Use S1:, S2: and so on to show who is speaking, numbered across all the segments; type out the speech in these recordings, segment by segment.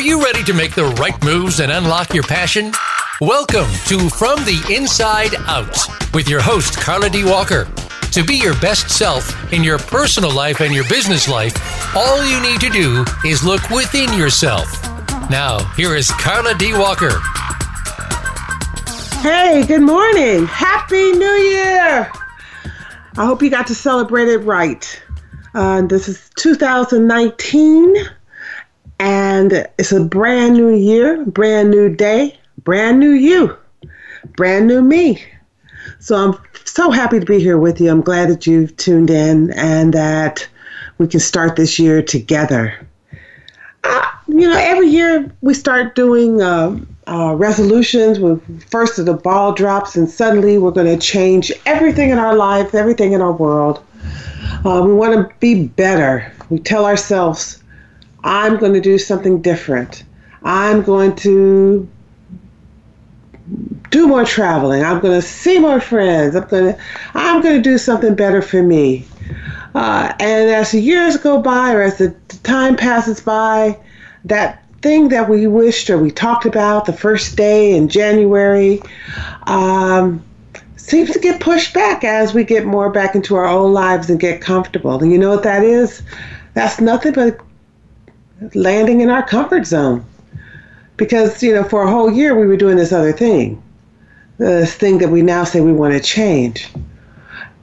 S1: Are you ready to make the right moves and unlock your passion? Welcome to From the Inside Out with your host, Carla D. Walker. To be your best self in your personal life and your business life, all you need to do is look within yourself. Now, here is Carla D. Walker.
S2: Hey, good morning. Happy New Year. I hope you got to celebrate it right. Uh, this is 2019, and it's a brand new year, brand new day, brand new you, brand new me. So I'm so happy to be here with you. I'm glad that you've tuned in and that we can start this year together. Uh, you know, every year we start doing uh, uh, resolutions. With first the ball drops, and suddenly we're going to change everything in our life, everything in our world. Uh, we want to be better. We tell ourselves, I'm going to do something different. I'm going to do more traveling. I'm going to see more friends. I'm going to I'm going to do something better for me. Uh, and as the years go by, or as the time passes by, that thing that we wished or we talked about the first day in January um, seems to get pushed back as we get more back into our own lives and get comfortable. And you know what that is? That's nothing but landing in our comfort zone. Because, you know, for a whole year we were doing this other thing, this thing that we now say we want to change.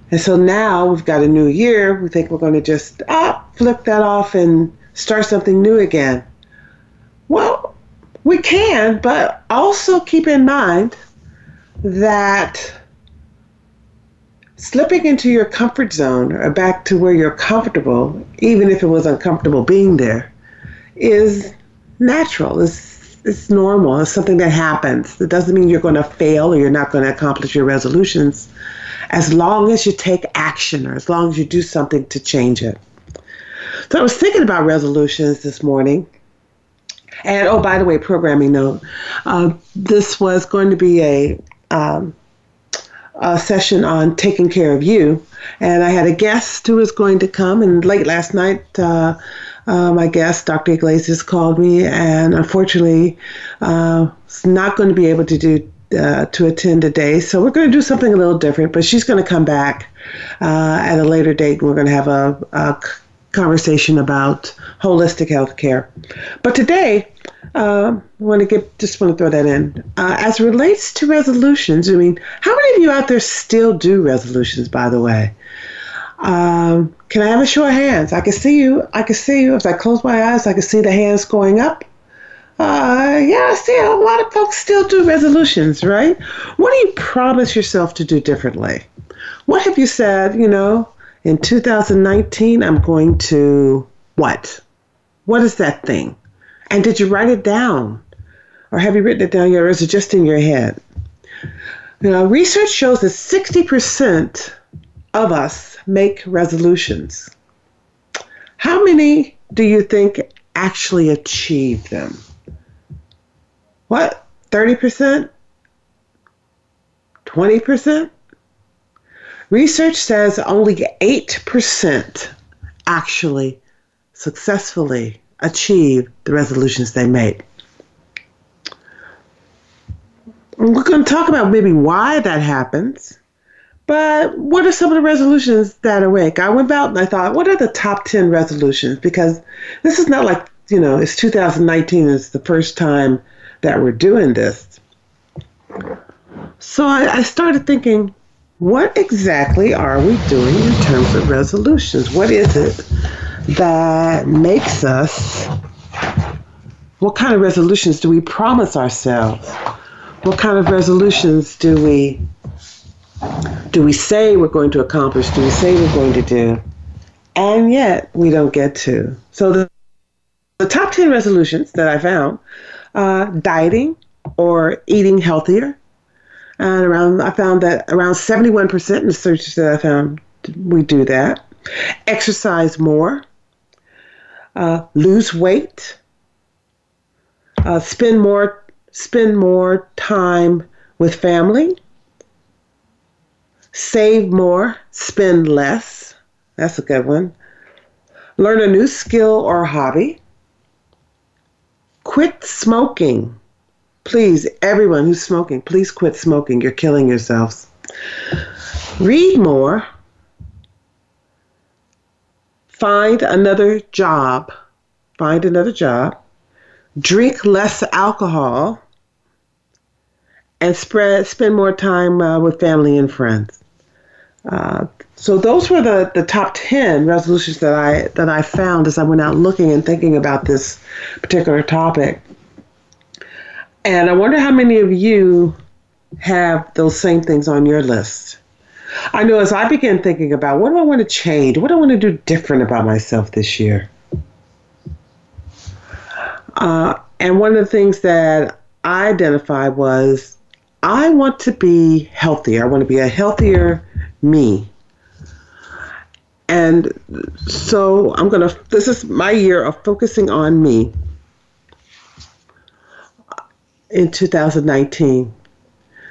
S2: And so now we've got a new year. We think we're going to just ah, flip that off and start something new again. Well, we can, but also keep in mind that slipping into your comfort zone or back to where you're comfortable, even if it was uncomfortable being there, is natural. It's, it's normal. It's something that happens. It doesn't mean you're going to fail or you're not going to accomplish your resolutions as long as you take action or as long as you do something to change it. So I was thinking about resolutions this morning. And oh, by the way, programming note uh, this was going to be a um, a session on taking care of you. And I had a guest who was going to come. And late last night, uh, uh, my guest, Dr. Iglesias, called me, and unfortunately, uh, is not going to be able to do uh, to attend today. So we're going to do something a little different. But she's going to come back uh, at a later date. And we're going to have a, a conversation about holistic health care. But today, uh, I want to get just want to throw that in. Uh, as relates to resolutions, I mean, how many of you out there still do resolutions? By the way, um, can I have a show of hands? I can see you. I can see you. If I close my eyes, I can see the hands going up. Uh, yeah, I see a lot of folks still do resolutions, right? What do you promise yourself to do differently? What have you said? You know, in 2019, I'm going to what? What is that thing? And did you write it down? Or have you written it down yet, or is it just in your head? You know, research shows that 60% of us make resolutions. How many do you think actually achieve them? What? 30%? 20%? Research says only 8% actually successfully achieve the resolutions they made. We're going to talk about maybe why that happens, but what are some of the resolutions that are awake? I went out and I thought, what are the top 10 resolutions? Because this is not like, you know, it's 2019, it's the first time that we're doing this. So I, I started thinking, what exactly are we doing in terms of resolutions? What is it that makes us, what kind of resolutions do we promise ourselves? What kind of resolutions do we do we say we're going to accomplish? Do we say we're going to do? And yet we don't get to. So the, the top 10 resolutions that I found uh, dieting or eating healthier. And around, I found that around 71% in the searches that I found, we do that. Exercise more, uh, lose weight, uh, spend more spend more time with family, save more, spend less. That's a good one. Learn a new skill or hobby. quit smoking. Please, everyone who's smoking, please quit smoking. You're killing yourselves. Read more. Find another job. Find another job. Drink less alcohol. And spread, spend more time uh, with family and friends. Uh, so those were the, the top 10 resolutions that I that I found as I went out looking and thinking about this particular topic. And I wonder how many of you have those same things on your list. I know as I began thinking about what do I want to change? What do I want to do different about myself this year? Uh, and one of the things that I identified was I want to be healthier. I want to be a healthier me. And so I'm going to, this is my year of focusing on me in 2019.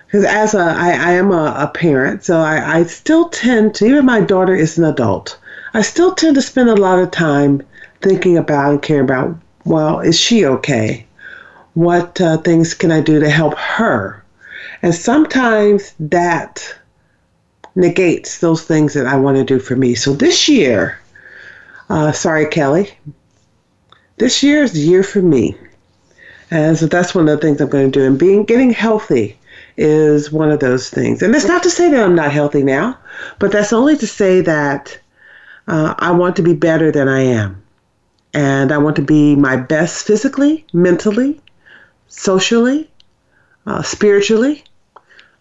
S2: Because as a, I, I am a, a parent, so I, I still tend to, even my daughter is an adult, I still tend to spend a lot of time thinking about and caring about, well, is she okay? What uh, things can I do to help her? And sometimes that negates those things that I want to do for me. So this year, uh, sorry, Kelly, this year is the year for me. And so that's one of the things I'm going to do. And being getting healthy is one of those things. And that's not to say that I'm not healthy now, but that's only to say that uh, I want to be better than I am. And I want to be my best physically, mentally, socially, uh, spiritually.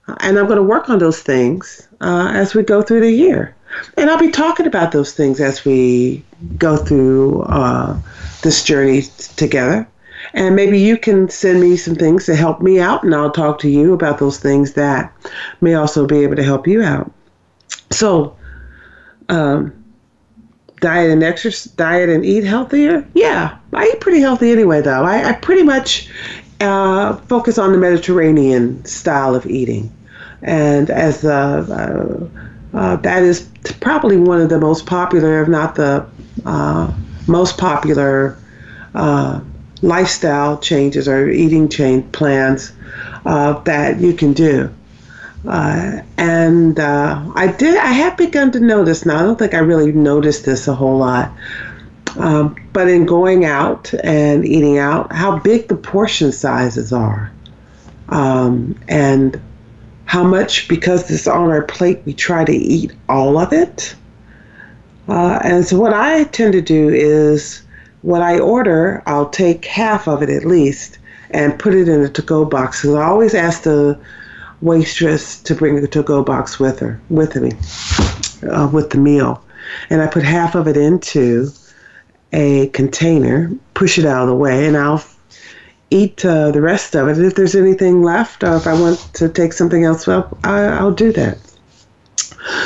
S2: And I'm going to work on those things uh, as we go through the year. And I'll be talking about those things as we go through uh, this journey together. And maybe you can send me some things to help me out, and I'll talk to you about those things that may also be able to help you out. So, um, diet and exercise, diet and eat healthier. Yeah, I eat pretty healthy anyway, though. I, I pretty much uh, focus on the Mediterranean style of eating, and as uh, uh, that is probably one of the most popular, if not the uh, most popular uh, lifestyle changes or eating change plans uh, that you can do. Uh, and uh, I did. I have begun to notice now. I don't think I really noticed this a whole lot, um, but in going out and eating out, how big the portion sizes are, um, and how much because it's on our plate we try to eat all of it. Uh, and so what I tend to do is what I order, I'll take half of it at least and put it in a to-go box. Because I always ask the waitress to bring a to-go box with her, with me, uh, with the meal, and I put half of it into a container, push it out of the way, and I'll eat uh, the rest of it. If there's anything left, or if I want to take something else up, I, I'll do that.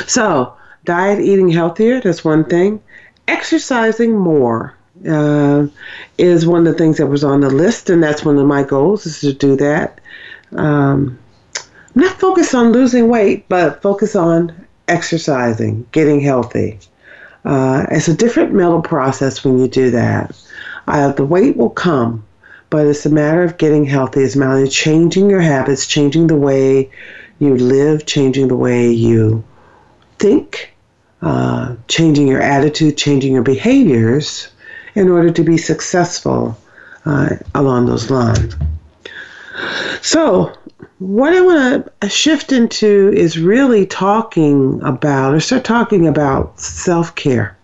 S2: So, diet, eating healthier, that's one thing. Exercising more uh, is one of the things that was on the list, and that's one of my goals is to do that. Um, not focus on losing weight, but focus on exercising, getting healthy. Uh, it's a different mental process when you do that. Uh, the weight will come, but it's a matter of getting healthy. It's a matter of changing your habits, changing the way you live, changing the way you think, uh, changing your attitude, changing your behaviors in order to be successful uh, along those lines. So, what I want to shift into is really talking about, or start talking about self care.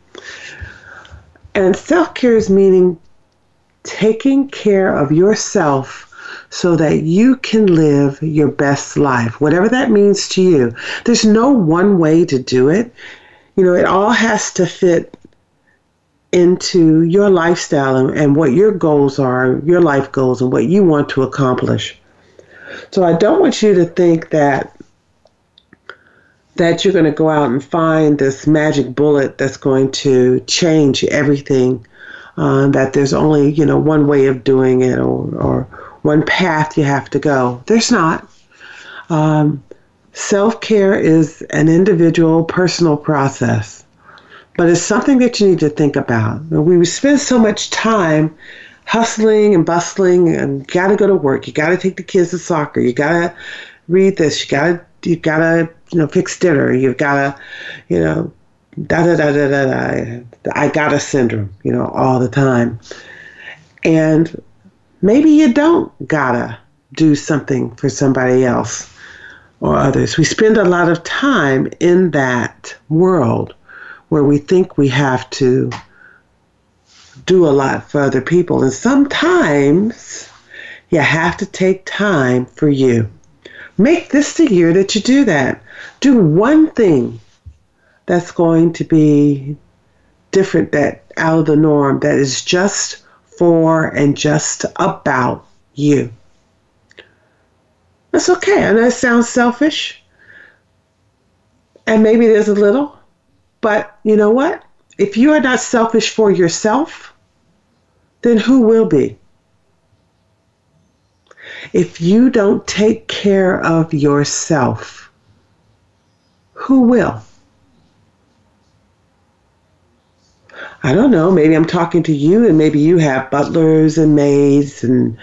S2: And self care is meaning taking care of yourself so that you can live your best life, whatever that means to you. There's no one way to do it. You know, it all has to fit into your lifestyle and, and what your goals are, your life goals, and what you want to accomplish. So I don't want you to think that that you're going to go out and find this magic bullet that's going to change everything. Uh, that there's only you know one way of doing it or, or one path you have to go. There's not. Um, Self care is an individual, personal process but it's something that you need to think about. We spend so much time hustling and bustling and got to go to work. You got to take the kids to soccer. You got to read this. You got to you got to you know fix dinner. You've got to you know da da da da da da. I got a syndrome. You know all the time, and maybe you don't gotta do something for somebody else or others. We spend a lot of time in that world where we think we have to do a lot for other people. And sometimes you have to take time for you. Make this the year that you do that. Do one thing that's going to be different, that out of the norm, that is just for and just about you. That's okay. I know it sounds selfish. And maybe there's a little. But you know what? If you are not selfish for yourself, then who will be? If you don't take care of yourself, who will? I don't know, maybe I'm talking to you, and maybe you have butlers and maids and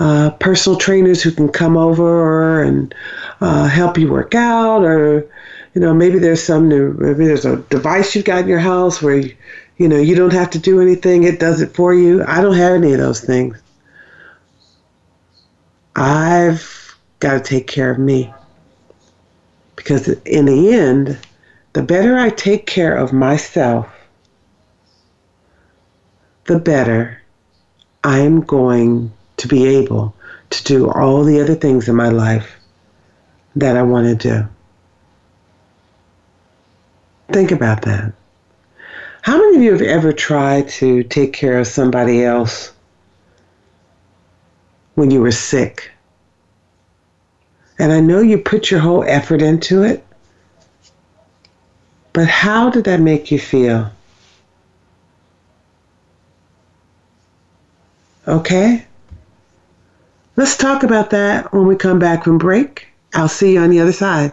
S2: uh, personal trainers who can come over and uh, help you work out, or you know, maybe there's some new, maybe there's a device you've got in your house where you, you know you don't have to do anything; it does it for you. I don't have any of those things. I've got to take care of me because in the end, the better I take care of myself the better I'm going to be able to do all the other things in my life that I want to do. Think about that. How many of you have ever tried to take care of somebody else when you were sick? And I know you put your whole effort into it, but how did that make you feel? Okay? Let's talk about that when we come back from break. I'll see you on the other side.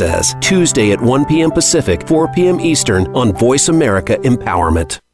S3: says, Tuesday at 1 p.m. Pacific, 4 p.m. Eastern on Voice America Empowerment.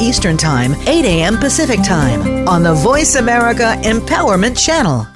S4: Eastern Time, 8 a.m. Pacific Time on the Voice America Empowerment Channel.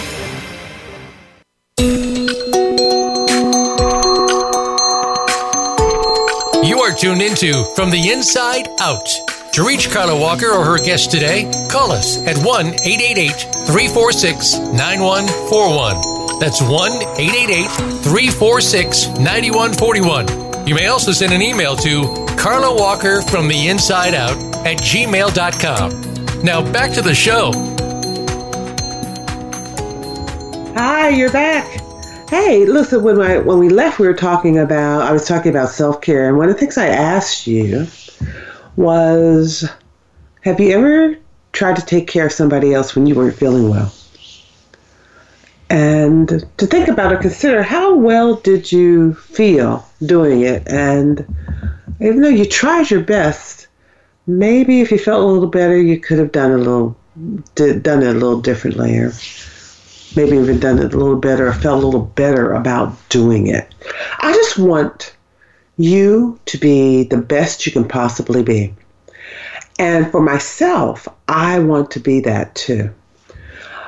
S1: Tuned into From the Inside Out. To reach Carla Walker or her guest today, call us at 1 888 346 9141. That's 1 888 346 9141. You may also send an email to Carla Walker from the inside out at gmail.com. Now back to the show.
S2: Hi, you're back. Hey, listen. When I when we left, we were talking about. I was talking about self care, and one of the things I asked you was, have you ever tried to take care of somebody else when you weren't feeling well? And to think about it, consider how well did you feel doing it, and even though you tried your best, maybe if you felt a little better, you could have done a little, done it a little differently, or maybe even done it a little better or felt a little better about doing it. I just want you to be the best you can possibly be. And for myself, I want to be that too.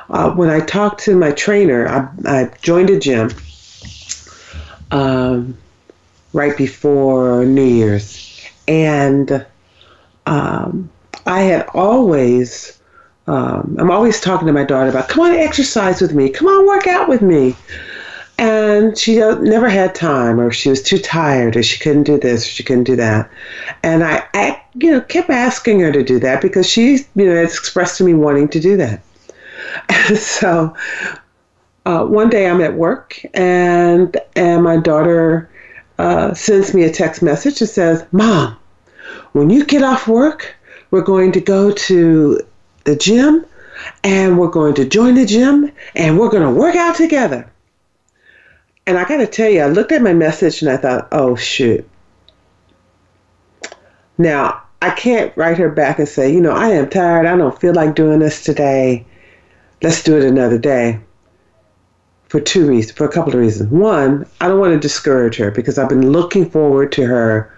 S2: Uh, when I talked to my trainer, I, I joined a gym um, right before New Year's. And um, I had always um, I'm always talking to my daughter about, come on, exercise with me, come on, work out with me. And she never had time, or she was too tired, or she couldn't do this, or she couldn't do that. And I, I you know, kept asking her to do that because she, you know, had expressed to me wanting to do that. And so uh, one day I'm at work, and and my daughter uh, sends me a text message and says, "Mom, when you get off work, we're going to go to the gym and we're going to join the gym and we're going to work out together. And I got to tell you, I looked at my message and I thought, oh, shoot. Now, I can't write her back and say, you know, I am tired. I don't feel like doing this today. Let's do it another day. For two reasons, for a couple of reasons. One, I don't want to discourage her because I've been looking forward to her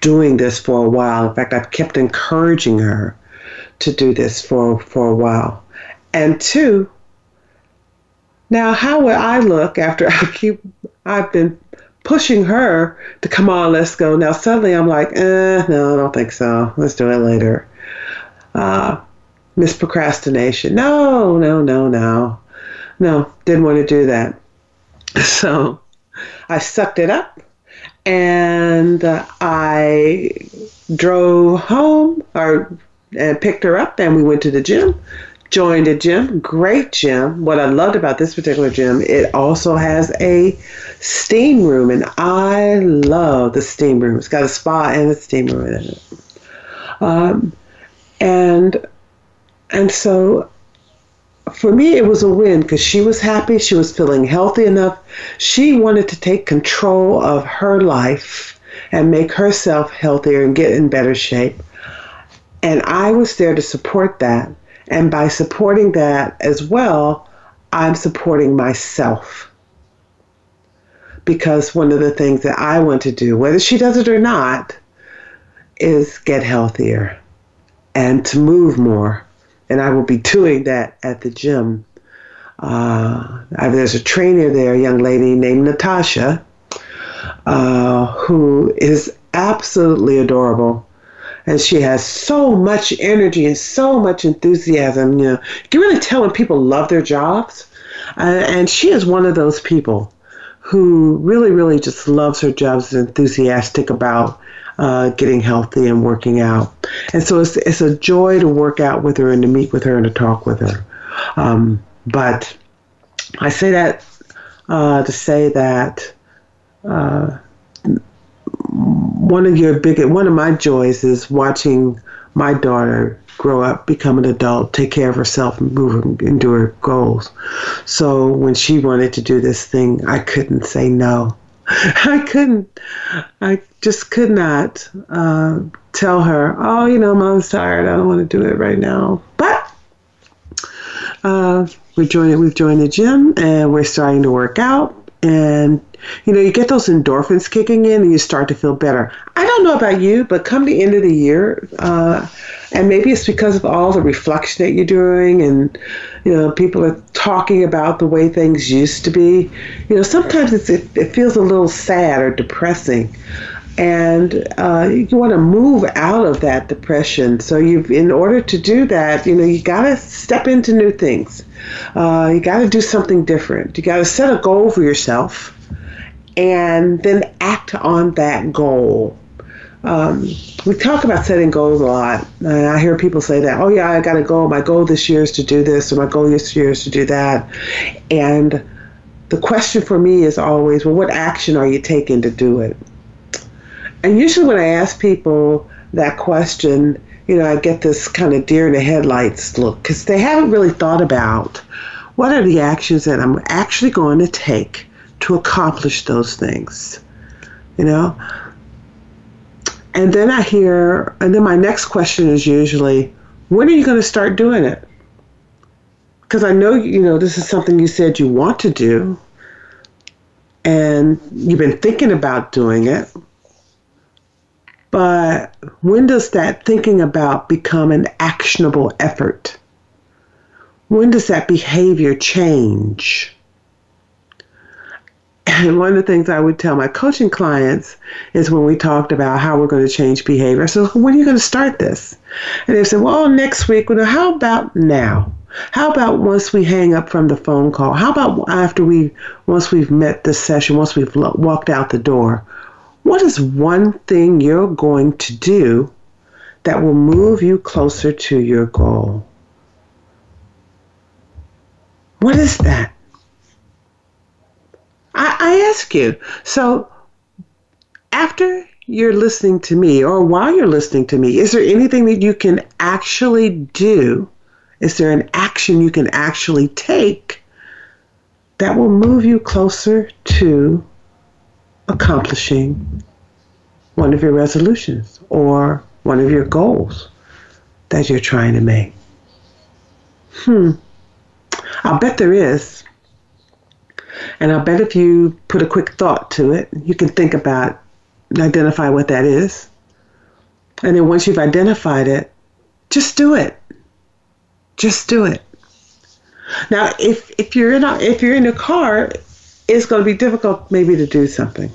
S2: doing this for a while. In fact, I've kept encouraging her to do this for, for a while. And two, now how would I look after I keep I've been pushing her to come on, let's go. Now suddenly I'm like, eh, no, I don't think so. Let's do it later. Uh, miss procrastination. No, no, no, no. No, didn't want to do that. So I sucked it up and uh, I drove home or and picked her up and we went to the gym. Joined a gym. Great gym. What i loved about this particular gym it also has a steam room and i love the steam room. It's got a spa and a steam room in it. Um, and and so for me it was a win because she was happy. She was feeling healthy enough. She wanted to take control of her life and make herself healthier and get in better shape and I was there to support that. And by supporting that as well, I'm supporting myself. Because one of the things that I want to do, whether she does it or not, is get healthier and to move more. And I will be doing that at the gym. Uh, there's a trainer there, a young lady named Natasha, uh, who is absolutely adorable and she has so much energy and so much enthusiasm. You know, you can really tell when people love their jobs, uh, and she is one of those people who really, really just loves her jobs, is enthusiastic about uh, getting healthy and working out. And so it's it's a joy to work out with her and to meet with her and to talk with her. Um, but I say that uh, to say that. Uh, one of your big one of my joys is watching my daughter grow up, become an adult, take care of herself, and move into her goals. So when she wanted to do this thing, I couldn't say no. I couldn't. I just could not uh, tell her, "Oh, you know, mom's tired. I don't want to do it right now." But uh, we joined. We've joined the gym, and we're starting to work out. And you know, you get those endorphins kicking in and you start to feel better. I don't know about you, but come the end of the year, uh, and maybe it's because of all the reflection that you're doing and, you know, people are talking about the way things used to be. You know, sometimes it, it feels a little sad or depressing. And uh, you want to move out of that depression. So you, in order to do that, you know, you got to step into new things. Uh, you got to do something different. You got to set a goal for yourself and then act on that goal. Um, we talk about setting goals a lot. And I hear people say that, oh, yeah, I got a goal. My goal this year is to do this, or my goal this year is to do that. And the question for me is always, well, what action are you taking to do it? And usually when I ask people that question, you know, I get this kind of deer in the headlights look because they haven't really thought about what are the actions that I'm actually going to take to accomplish those things, you know? And then I hear, and then my next question is usually, when are you going to start doing it? Because I know, you know, this is something you said you want to do, and you've been thinking about doing it. But when does that thinking about become an actionable effort? When does that behavior change? And one of the things I would tell my coaching clients is when we talked about how we're going to change behavior. So, when are you going to start this? And they said, well, next week. Well, how about now? How about once we hang up from the phone call? How about after we, once we've met this session, once we've walked out the door? What is one thing you're going to do that will move you closer to your goal? What is that? I, I ask you. So, after you're listening to me, or while you're listening to me, is there anything that you can actually do? Is there an action you can actually take that will move you closer to accomplishing one of your resolutions or one of your goals that you're trying to make? Hmm. I'll bet there is. And I'll bet if you put a quick thought to it, you can think about, and identify what that is. And then once you've identified it, just do it. Just do it. Now, if, if you're in a, if you're in a car, it's going to be difficult maybe to do something.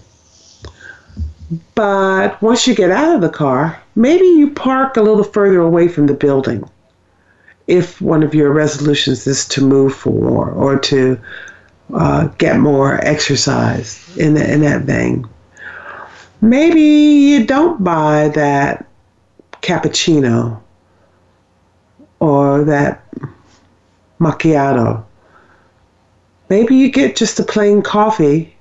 S2: But once you get out of the car, maybe you park a little further away from the building if one of your resolutions is to move for more or to uh, get more exercise in, the, in that vein. Maybe you don't buy that cappuccino or that macchiato. Maybe you get just a plain coffee,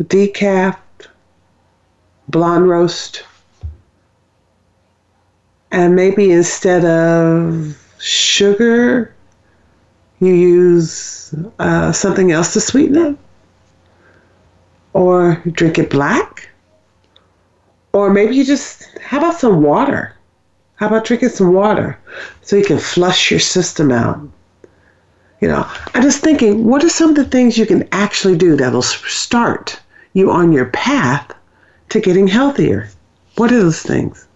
S2: decaf, blonde roast and maybe instead of sugar, you use uh, something else to sweeten it, or drink it black, or maybe you just, how about some water? How about drinking some water so you can flush your system out? You know, I'm just thinking, what are some of the things you can actually do that'll start you on your path to getting healthier? What are those things?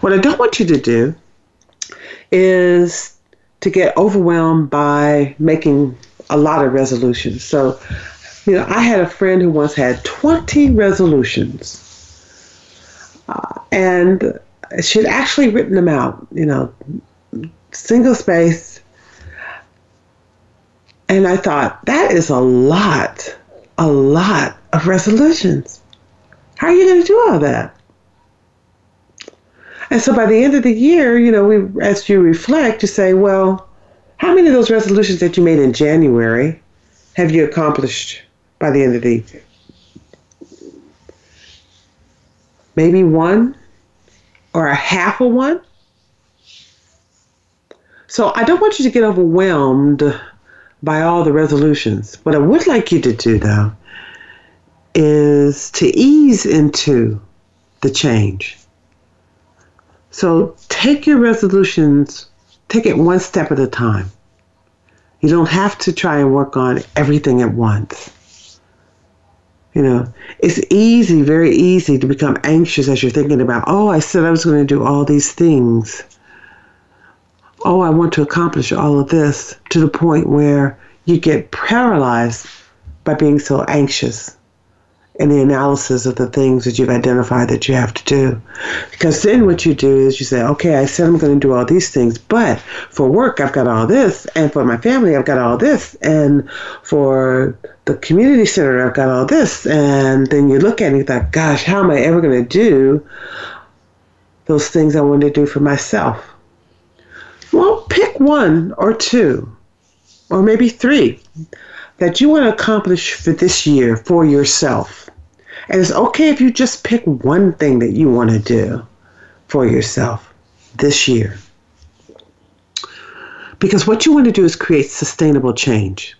S2: What I don't want you to do is to get overwhelmed by making a lot of resolutions. So, you know, I had a friend who once had 20 resolutions. Uh, and she'd actually written them out, you know, single space. And I thought, that is a lot, a lot of resolutions. How are you going to do all that? And so by the end of the year, you know, we as you reflect, you say, well, how many of those resolutions that you made in January have you accomplished by the end of the year? Maybe one or a half of one. So I don't want you to get overwhelmed by all the resolutions. What I would like you to do, though, is to ease into the change. So take your resolutions, take it one step at a time. You don't have to try and work on everything at once. You know, it's easy, very easy to become anxious as you're thinking about, oh, I said I was going to do all these things. Oh, I want to accomplish all of this to the point where you get paralyzed by being so anxious and the analysis of the things that you've identified that you have to do. Because then what you do is you say, okay, I said I'm going to do all these things, but for work, I've got all this, and for my family, I've got all this, and for the community center, I've got all this. And then you look at it and you think, gosh, how am I ever going to do those things I want to do for myself? Pick one or two or maybe three, that you want to accomplish for this year for yourself. And it's okay if you just pick one thing that you want to do for yourself this year. Because what you want to do is create sustainable change.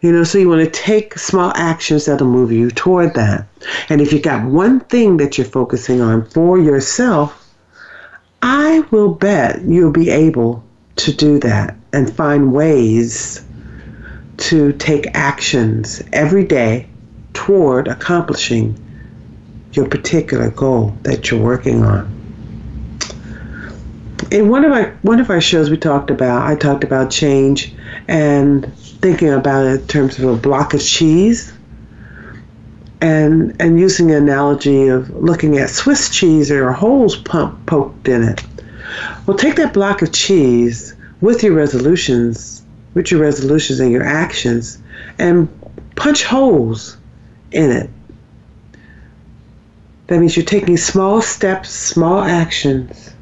S2: You know, so you want to take small actions that'll move you toward that. And if you got one thing that you're focusing on for yourself, I will bet you'll be able to do that and find ways to take actions every day toward accomplishing your particular goal that you're working on. In one of our one of our shows we talked about I talked about change and thinking about it in terms of a block of cheese and and using the analogy of looking at Swiss cheese there are holes pump, poked in it. Well, take that block of cheese with your resolutions, with your resolutions and your actions, and punch holes in it. That means you're taking small steps, small actions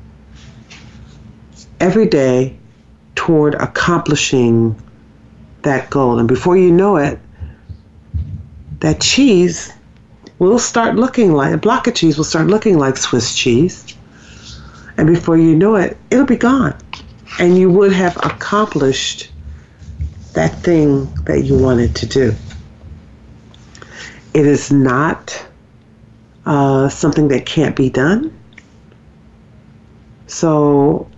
S2: every day toward accomplishing that goal. And before you know it, that cheese will start looking like a block of cheese will start looking like Swiss cheese. And before you know it, it'll be gone. And you would have accomplished that thing that you wanted to do. It is not uh, something that can't be done. So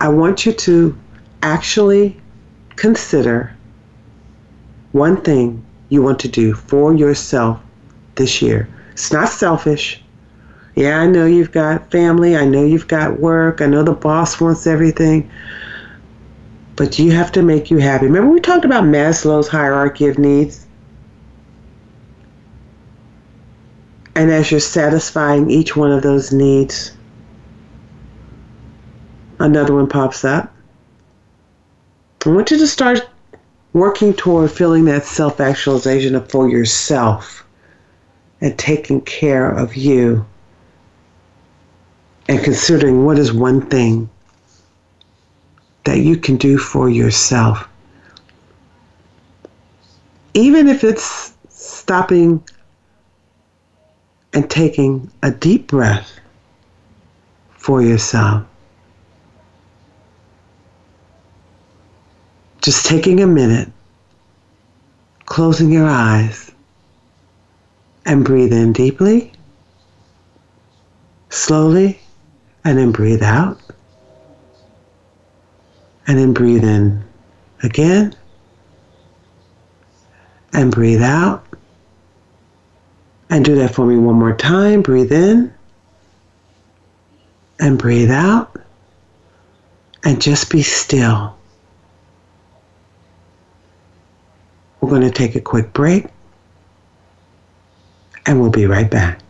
S2: I want you to actually consider one thing you want to do for yourself this year. It's not selfish. Yeah, I know you've got family. I know you've got work. I know the boss wants everything. But you have to make you happy. Remember, we talked about Maslow's hierarchy of needs? And as you're satisfying each one of those needs, another one pops up. I want you to start working toward feeling that self actualization for yourself and taking care of you and considering what is one thing that you can do for yourself. Even if it's stopping and taking a deep breath for yourself. Just taking a minute, closing your eyes, and breathe in deeply, slowly, and then breathe out. And then breathe in again, and breathe out. And do that for me one more time. Breathe in and breathe out. And just be still. We're going to take a quick break and we'll be right back.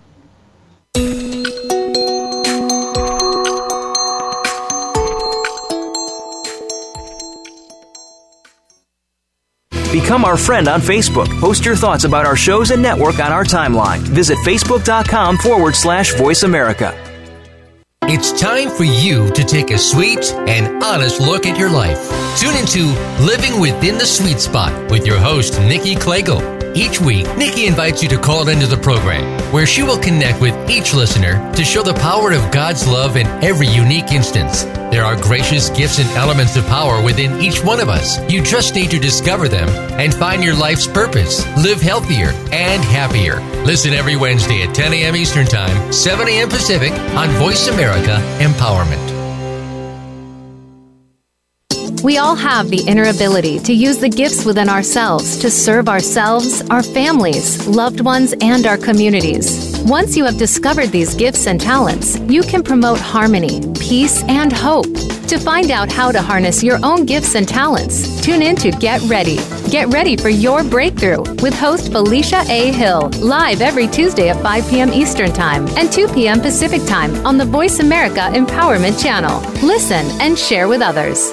S5: Become our friend on Facebook. Post your thoughts about our shows and network on our timeline. Visit facebook.com forward slash voice America.
S1: It's time for you to take a sweet and honest look at your life. Tune into Living Within the Sweet Spot with your host, Nikki Klegel. Each week, Nikki invites you to call into the program where she will connect with each listener to show the power of God's love in every unique instance. There are gracious gifts and elements of power within each one of us. You just need to discover them and find your life's purpose. Live healthier and happier. Listen every Wednesday at 10 a.m. Eastern Time, 7 a.m. Pacific on Voice America Empowerment.
S6: We all have the inner ability to use the gifts within ourselves to serve ourselves, our families, loved ones, and our communities. Once you have discovered these gifts and talents, you can promote harmony, peace, and hope. To find out how to harness your own gifts and talents, tune in to Get Ready. Get ready for your breakthrough with host Felicia A. Hill, live every Tuesday at 5 p.m. Eastern Time and 2 p.m. Pacific Time on the Voice America Empowerment Channel. Listen and share with others.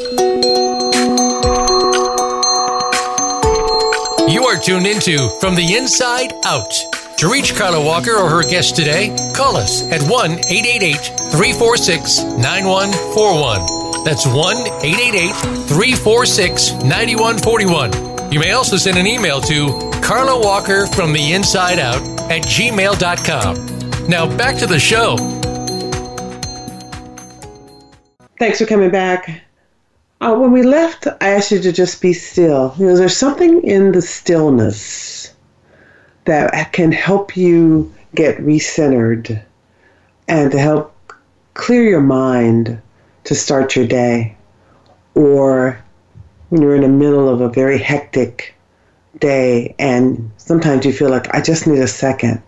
S1: Tuned into From the Inside Out. To reach Carla Walker or her guest today, call us at 1 888 346 9141. That's 1 888 346 9141. You may also send an email to Carla Walker from the inside out at gmail.com. Now back to the show.
S2: Thanks for coming back. Uh, when we left, I asked you to just be still. You know, there's something in the stillness that can help you get recentered and to help clear your mind to start your day. Or when you're in the middle of a very hectic day and sometimes you feel like, I just need a second.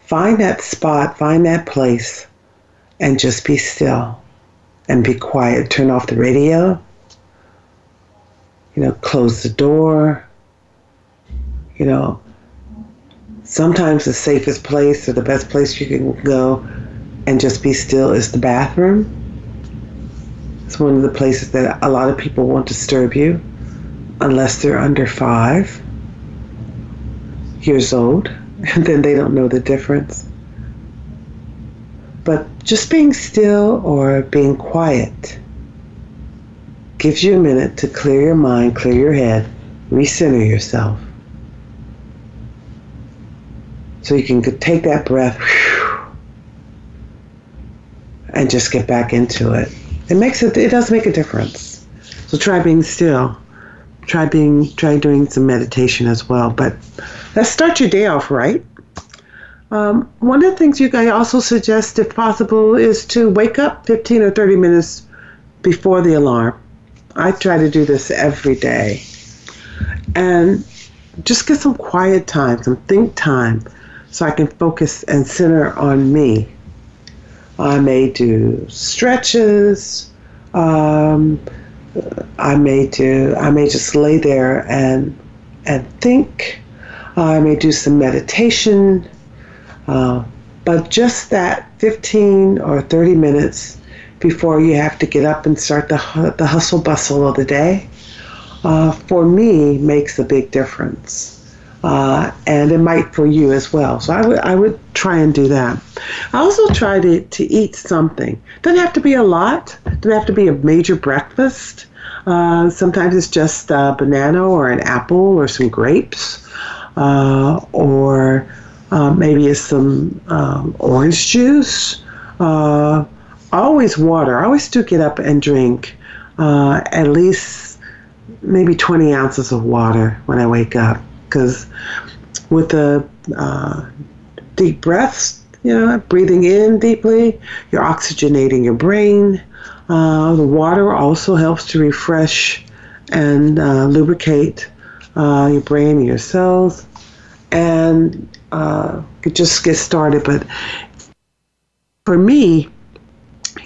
S2: Find that spot, find that place, and just be still and be quiet. Turn off the radio you know, close the door. You know, sometimes the safest place or the best place you can go and just be still is the bathroom. It's one of the places that a lot of people won't disturb you unless they're under five years old, and then they don't know the difference. But just being still or being quiet gives you a minute to clear your mind, clear your head, recenter yourself. So you can take that breath and just get back into it. It makes it it does make a difference. So try being still. Try being try doing some meditation as well. But let's start your day off right. Um, one of the things you guys also suggest, if possible, is to wake up 15 or 30 minutes before the alarm. I try to do this every day. And just get some quiet time, some think time, so I can focus and center on me. I may do stretches. Um, I may do. I may just lay there and and think. I may do some meditation. Uh, but just that 15 or 30 minutes before you have to get up and start the, the hustle bustle of the day, uh, for me makes a big difference. Uh, and it might for you as well. So I would I would try and do that. I also try to, to eat something. Doesn't have to be a lot. Doesn't have to be a major breakfast. Uh, sometimes it's just a banana or an apple or some grapes, uh, or uh, maybe it's some um, orange juice. Uh, always water. I always do get up and drink uh, at least maybe 20 ounces of water when I wake up. Because with the uh, deep breaths, you know, breathing in deeply, you're oxygenating your brain. Uh, the water also helps to refresh and uh, lubricate uh, your brain and your cells. And uh, just get started. But for me,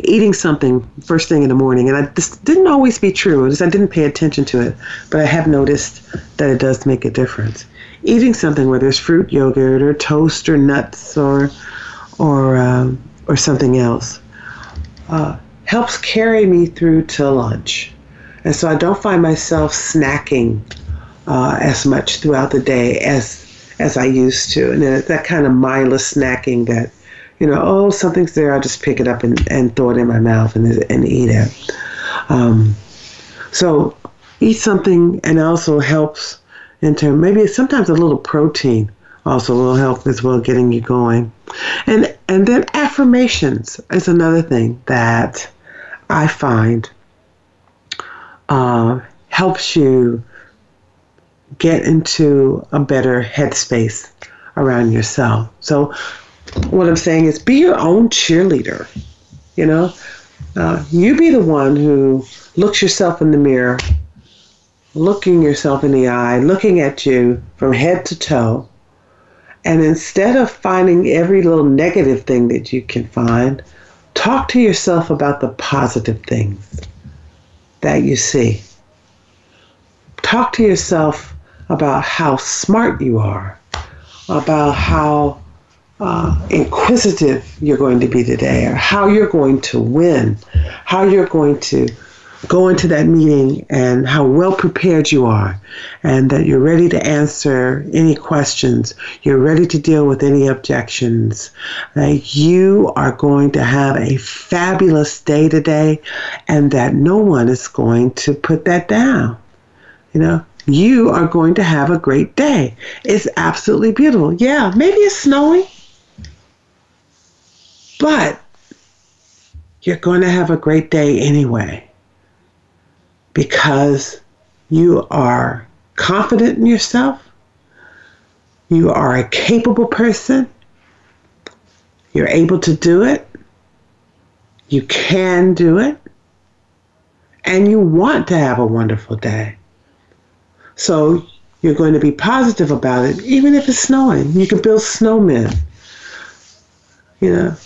S2: eating something first thing in the morning, and I, this didn't always be true. I didn't pay attention to it, but I have noticed that it does make a difference. Eating something, whether it's fruit yogurt or toast or nuts or or um, or something else, uh, helps carry me through to lunch, and so I don't find myself snacking uh, as much throughout the day as as I used to, and that kind of mindless snacking that you know, oh, something's there, I'll just pick it up and, and throw it in my mouth and, and eat it. Um, so eat something and also helps into maybe sometimes a little protein also will help as well getting you going. And and then affirmations is another thing that I find uh, helps you get into a better headspace around yourself. So what I'm saying is be your own cheerleader. You know, uh, you be the one who looks yourself in the mirror, looking yourself in the eye, looking at you from head to toe, and instead of finding every little negative thing that you can find, talk to yourself about the positive things that you see. Talk to yourself about how smart you are, about how uh, inquisitive you're going to be today, or how you're going to win, how you're going to go into that meeting and how well prepared you are, and that you're ready to answer any questions, you're ready to deal with any objections, that you are going to have a fabulous day today, and that no one is going to put that down. You know, you are going to have a great day. It's absolutely beautiful. Yeah, maybe it's snowing, but you're going to have a great day anyway because you are confident in yourself, you are a capable person, you're able to do it, you can do it, and you want to have a wonderful day. So you're going to be positive about it, even if it's snowing. You can build snowmen. You know,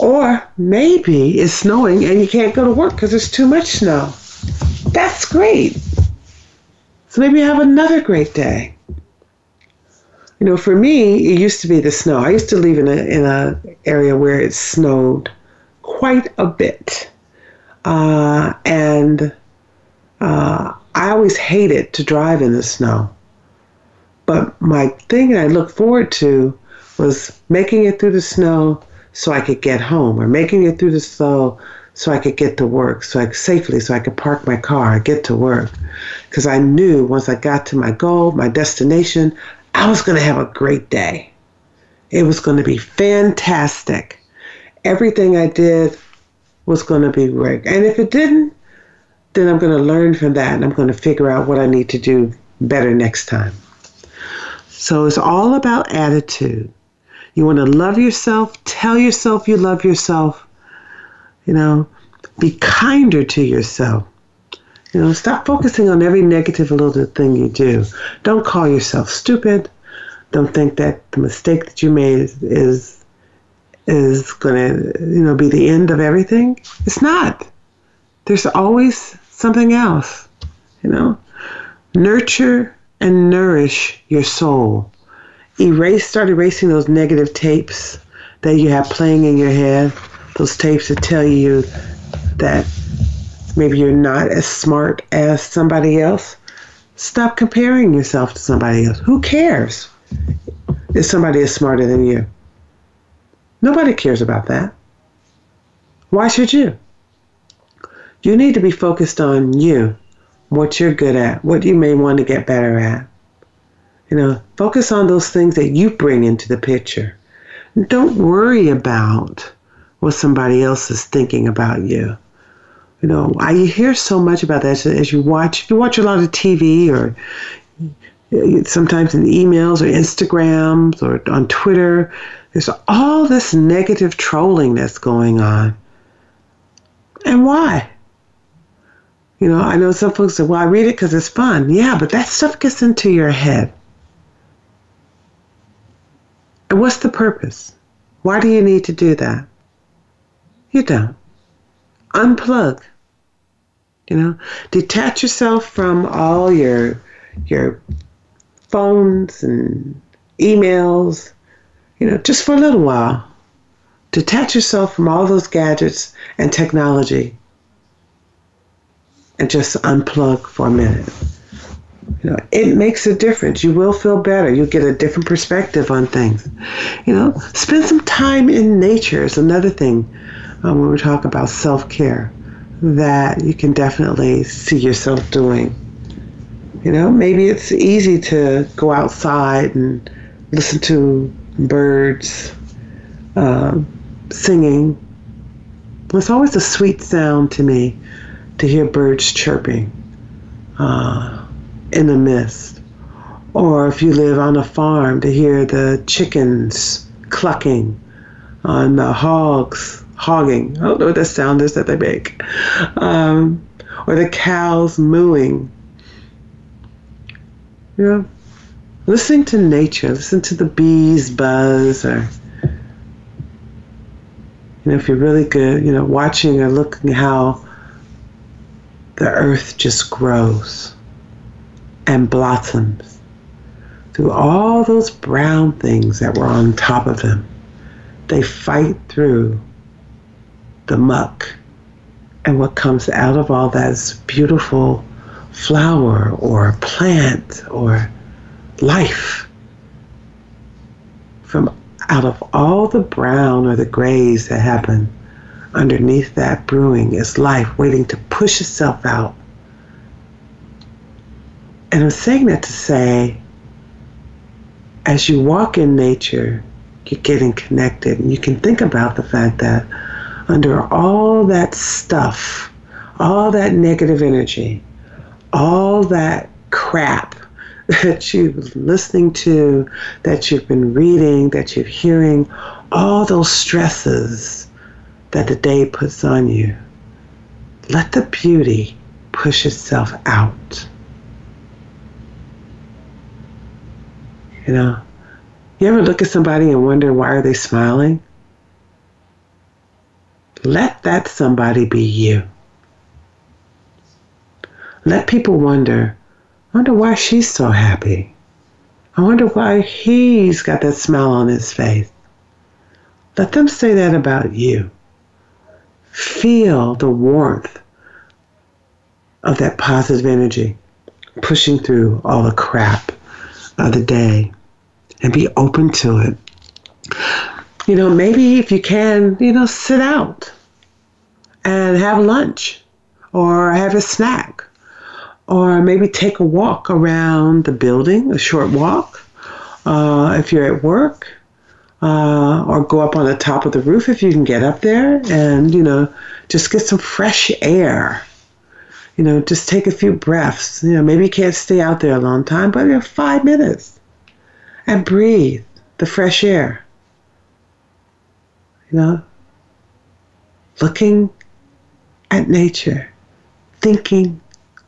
S2: or maybe it's snowing and you can't go to work because there's too much snow. That's great. So maybe have another great day. You know, for me, it used to be the snow. I used to live in a in a area where it snowed quite a bit, uh, and uh, I always hated to drive in the snow. But my thing I looked forward to was making it through the snow so I could get home, or making it through the snow so I could get to work, so I safely, so I could park my car, get to work. Because I knew once I got to my goal, my destination, I was going to have a great day. It was going to be fantastic. Everything I did was going to be great. And if it didn't, then I'm going to learn from that and I'm going to figure out what I need to do better next time. So it's all about attitude. You want to love yourself, tell yourself you love yourself, you know, be kinder to yourself. You know, stop focusing on every negative little thing you do. Don't call yourself stupid. Don't think that the mistake that you made is is, is going to, you know, be the end of everything. It's not. There's always something else, you know. Nurture and nourish your soul. Erase, start erasing those negative tapes that you have playing in your head those tapes that tell you that maybe you're not as smart as somebody else, stop comparing yourself to somebody else. Who cares if somebody is smarter than you? Nobody cares about that. Why should you? You need to be focused on you, what you're good at, what you may want to get better at. You know, focus on those things that you bring into the picture. Don't worry about what somebody else is thinking about you. You know, I hear so much about that as you watch. If you watch a lot of TV or eh, sometimes in emails or Instagrams or on Twitter, there's all this negative trolling that's going on. And why? You know, I know some folks say, well, I read it because it's fun. Yeah, but that stuff gets into your head. And what's the purpose? Why do you need to do that? You don't. Unplug. You know, detach yourself from all your your phones and emails, you know, just for a little while. Detach yourself from all those gadgets and technology and just unplug for a minute. You know, it makes a difference. You will feel better. You'll get a different perspective on things. You know, spend some time in nature is another thing um, when we talk about self care that you can definitely see yourself doing. You know, maybe it's easy to go outside and listen to birds uh, singing. It's always a sweet sound to me to hear birds chirping uh, in the mist. Or if you live on a farm, to hear the chickens clucking on the hogs hogging. I don't know what the sound is that they make. Um, or the cows mooing you know, listening to nature, listen to the bees buzz, or you know, if you're really good, you know, watching or looking how the earth just grows and blossoms through all those brown things that were on top of them. They fight through the muck, and what comes out of all that is beautiful flower or plant or life. From out of all the brown or the grays that happen underneath that brewing is life waiting to push itself out. And I'm saying that to say, as you walk in nature, you're getting connected. And you can think about the fact that under all that stuff, all that negative energy, all that crap that you've been listening to, that you've been reading, that you're hearing, all those stresses that the day puts on you, let the beauty push itself out. You know, you ever look at somebody and wonder why are they smiling? Let that somebody be you. Let people wonder, I wonder why she's so happy. I wonder why he's got that smile on his face. Let them say that about you. Feel the warmth of that positive energy pushing through all the crap of the day and be open to it. You know, maybe if you can, you know, sit out and have lunch or have a snack or maybe take a walk around the building, a short walk. Uh, if you're at work, uh, or go up on the top of the roof if you can get up there and, you know, just get some fresh air. You know, just take a few breaths. You know, maybe you can't stay out there a long time, but you know, five minutes and breathe the fresh air. You know, looking at nature, thinking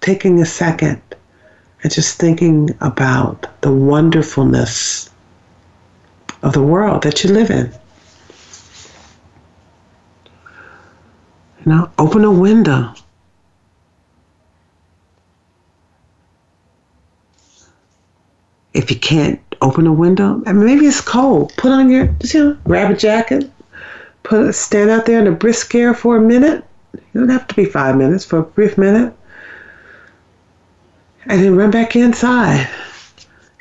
S2: taking a second and just thinking about the wonderfulness of the world that you live in. You know, open a window. If you can't open a window, I mean, maybe it's cold. Put on your, just, you know, grab a jacket, put stand out there in a brisk air for a minute. You don't have to be five minutes for a brief minute and then run back inside.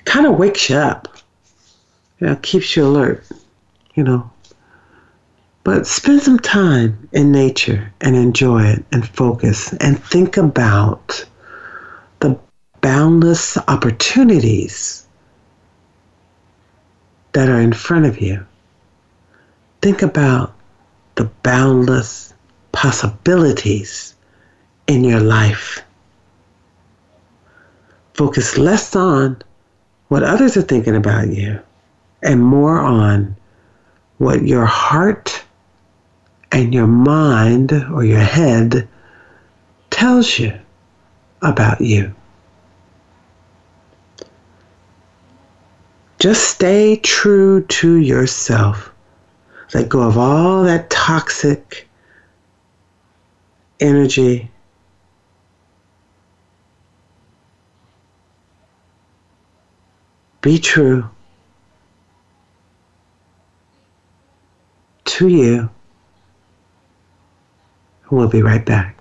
S2: Kind of wakes you up, you know, keeps you alert, you know. But spend some time in nature and enjoy it and focus and think about the boundless opportunities that are in front of you. Think about the boundless possibilities in your life. Focus less on what others are thinking about you and more on what your heart and your mind or your head tells you about you. Just stay true to yourself. Let go of all that toxic energy Be true to you. We'll be right back.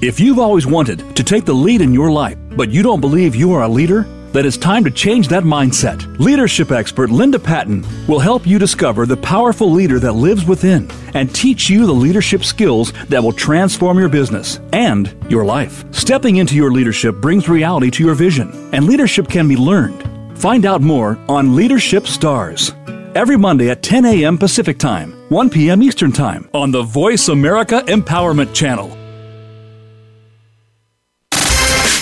S7: If you've always wanted to take the lead in your life, but you don't believe you are a leader, then it's time to change that mindset. Leadership expert Linda Patton will help you discover the powerful leader that lives within and teach you the leadership skills that will transform your business and your life. Stepping into your leadership brings reality to your vision, and leadership can be learned. Find out more on Leadership Stars every Monday at 10 a.m. Pacific Time, 1 p.m. Eastern Time on the Voice America Empowerment Channel.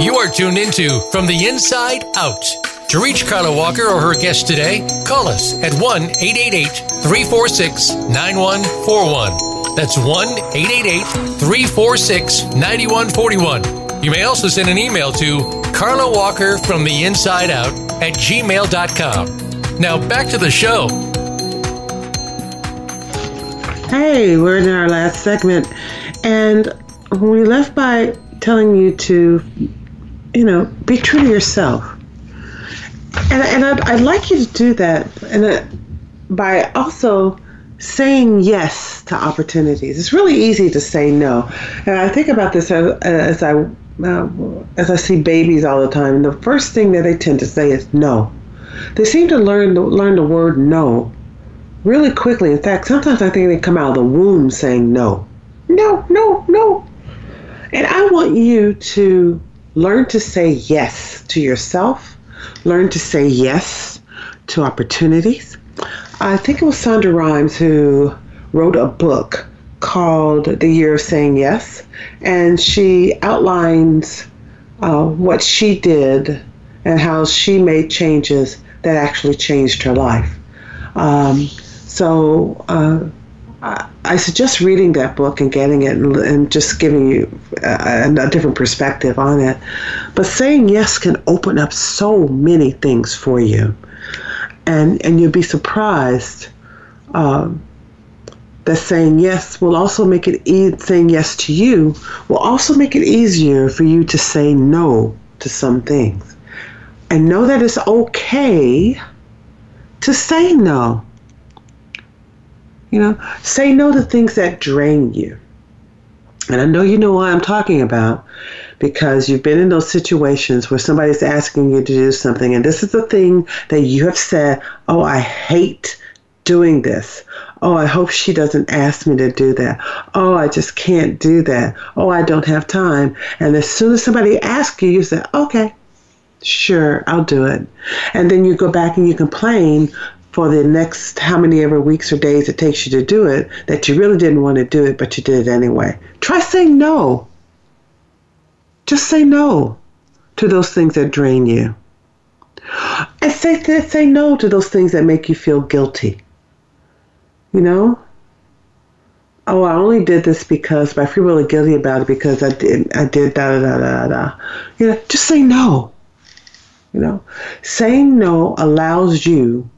S1: You are tuned into From the Inside Out. To reach Carla Walker or her guest today, call us at 1 888 346 9141. That's 1 888 346 9141. You may also send an email to Carla Walker from the inside out at gmail.com. Now back to the show.
S2: Hey, we're in our last segment, and we left by telling you to you know, be true to yourself. And, and I'd, I'd like you to do that and uh, by also saying yes to opportunities. It's really easy to say no. And I think about this as, as I uh, as I see babies all the time. The first thing that they tend to say is no. They seem to learn learn the word no really quickly. In fact, sometimes I think they come out of the womb saying no, no, no, no. And I want you to Learn to say yes to yourself. Learn to say yes to opportunities. I think it was Shonda Rhimes who wrote a book called The Year of Saying Yes, and she outlines uh, what she did and how she made changes that actually changed her life. Um, so uh, I suggest reading that book and getting it and, and just giving you a, a, different perspective on it. But saying yes can open up so many things for you, and and you'll be surprised um, that saying yes will also make it e- saying yes to you will also make it easier for you to say no to some things, and know that it's okay to say no you know, say no to things that drain you. And I know you know what I'm talking about because you've been in those situations where somebody's asking you to do something, and this is the thing that you have said, Oh, I hate doing this. Oh, I hope she doesn't ask me to do that. Oh, I just can't do that. Oh, I don't have time. And as soon as somebody asks you, you say, Okay, sure, I'll do it. And then you go back and you complain for the next how many ever weeks or days it takes you to do it that you really didn't want to do it, but you did it anyway. Try saying no. Just say no to those things that drain you. And say, say no to those things that make you feel guilty. You know? Oh, I only did this because, but I feel really guilty about it because I did, I did da da da da da. You know, just say no. You know, saying no allows you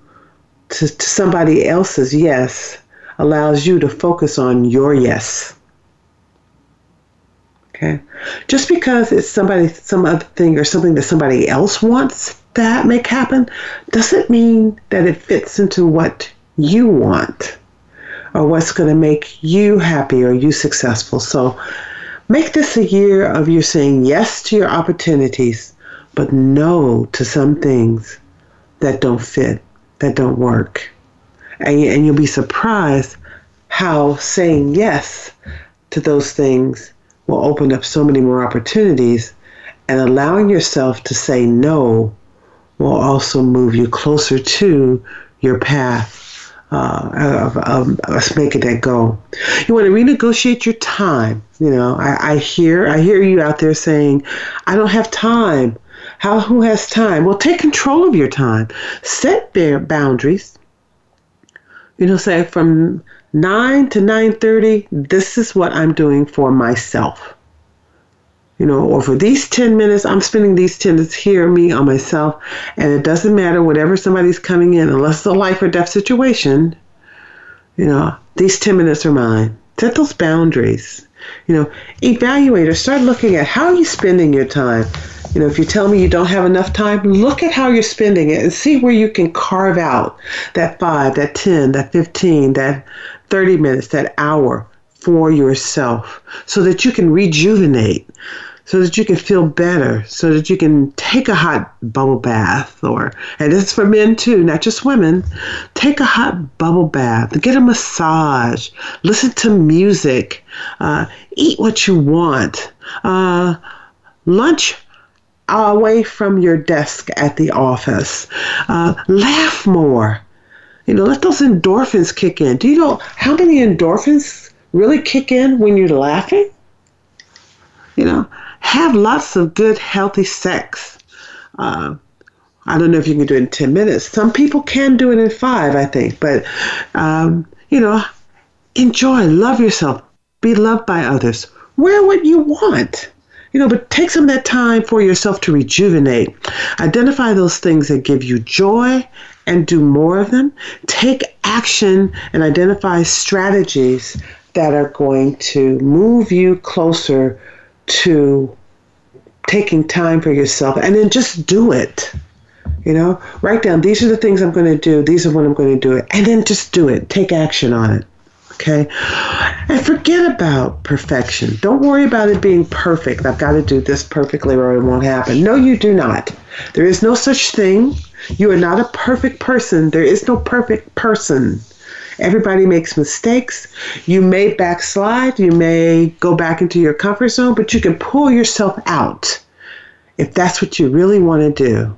S2: to, to somebody else's yes allows you to focus on your yes. Okay? Just because it's somebody some other thing or something that somebody else wants that make happen doesn't mean that it fits into what you want or what's going to make you happy or you successful. So make this a year of you saying yes to your opportunities, but no to some things that don't fit, that don't work. And, and you'll be surprised how saying yes to those things will open up so many more opportunities and allowing yourself to say no will also move you closer to your path uh, of, of, of making that goal. You want to renegotiate your time. You know, I, I hear I hear you out there saying, "I don't have time." How who has time? Well, take control of your time. Set their boundaries. You know, say from nine to nine thirty. This is what I'm doing for myself you know, or for these 10 minutes, I'm spending these 10 minutes here, me, on myself, and it doesn't matter whatever somebody's coming in, unless it's a life or death situation, you know, these 10 minutes are mine. Set those boundaries. You know, evaluate or start looking at how are you spending your time. You know, if you tell me you don't have enough time, look at how you're spending it and see where you can carve out that 5, that 10, that 15, that 30 minutes, that hour for yourself so that you can rejuvenate so that you can feel better, so that you can take a hot bubble bath, or, and is for men too, not just women, take a hot bubble bath, get a massage, listen to music, uh, eat what you want, uh, lunch away from your desk at the office, uh, laugh more. You know, let those endorphins kick in. Do you know how many endorphins really kick in when you're laughing? You know, have lots of good, healthy sex. Uh, I don't know if you can do it in 10 minutes. Some people can do it in five, I think. But, um, you know, enjoy, love yourself, be loved by others. Wear what you want. You know, but take some of that time for yourself to rejuvenate. Identify those things that give you joy and do more of them. Take action and identify strategies that are going to move you closer to taking time for yourself and then just do it. You know, write down these are the things I'm going to do, these are what I'm going to do it, and then just do it. Take action on it. Okay? And forget about perfection. Don't worry about it being perfect. I've got to do this perfectly or it won't happen. No, you do not. There is no such thing. You are not a perfect person. There is no perfect person. Everybody makes mistakes. You may backslide, you may go back into your comfort zone, but you can pull yourself out if that's what you really want to do.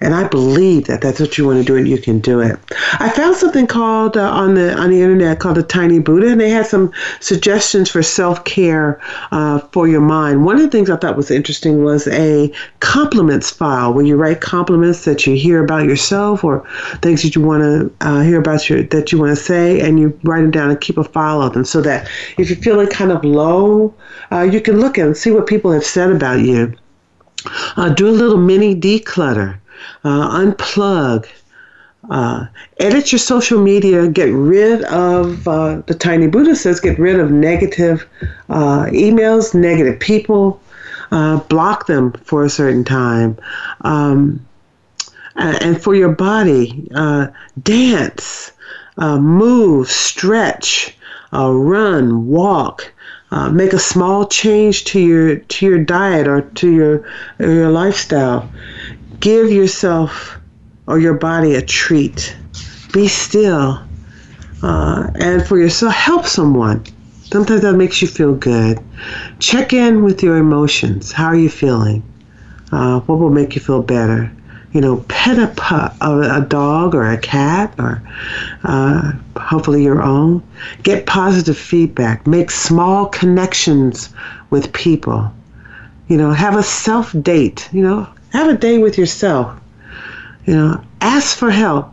S2: And I believe that that's what you want to do, and you can do it. I found something called uh, on the on the internet called the Tiny Buddha, and they had some suggestions for self care uh, for your mind. One of the things I thought was interesting was a compliments file where you write compliments that you hear about yourself or things that you want to uh, hear about your that you want to say, and you write them down and keep a file of them, so that if you're feeling kind of low, uh, you can look and see what people have said about you. Uh, do a little mini declutter uh, unplug, uh, edit your social media, get rid of, uh, the Tiny Buddha says, get rid of negative uh, emails, negative people, uh, block them for a certain time. Um, and for your body, uh, dance, move, stretch, run, walk. Uh, make a small change to your to your diet or to your your lifestyle. Give yourself or your body a treat. Be still. Uh, and for yourself, help someone. Sometimes that makes you feel good. Check in with your emotions. How are you feeling? Uh, what will make you feel better? You know, pet a, pu- a, a dog or a cat or uh, hopefully your own. Get positive feedback. Make small connections with people. You know, have a self date. You know, have a day with yourself. You know, ask for help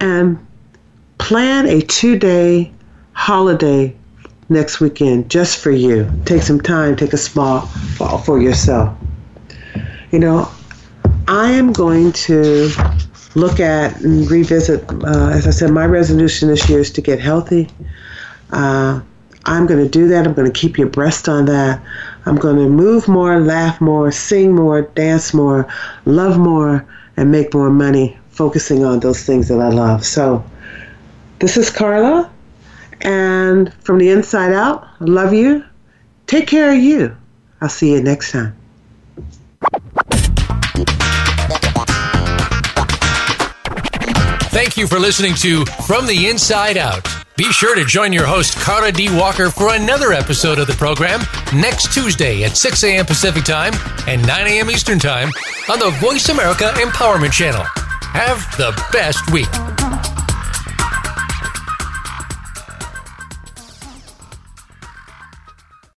S2: and plan a two day holiday next weekend just for you. Take some time, take a small for yourself. You know, I am going to look at and revisit. Uh, as I said, my resolution this year is to get healthy. Uh, I'm going to do that. I'm going to keep you abreast on that. I'm going to move more, laugh more, sing more, dance more, love more, and make more money, focusing on those things that I love. So, this is Carla, and from the inside out, I love you. Take care of you. I'll see you next time.
S1: Thank you for listening to From the Inside Out. Be sure to join your host, Carla D. Walker, for another episode of the program next Tuesday at 6 a.m. Pacific Time and 9 a.m. Eastern Time on the Voice America Empowerment Channel. Have the best week.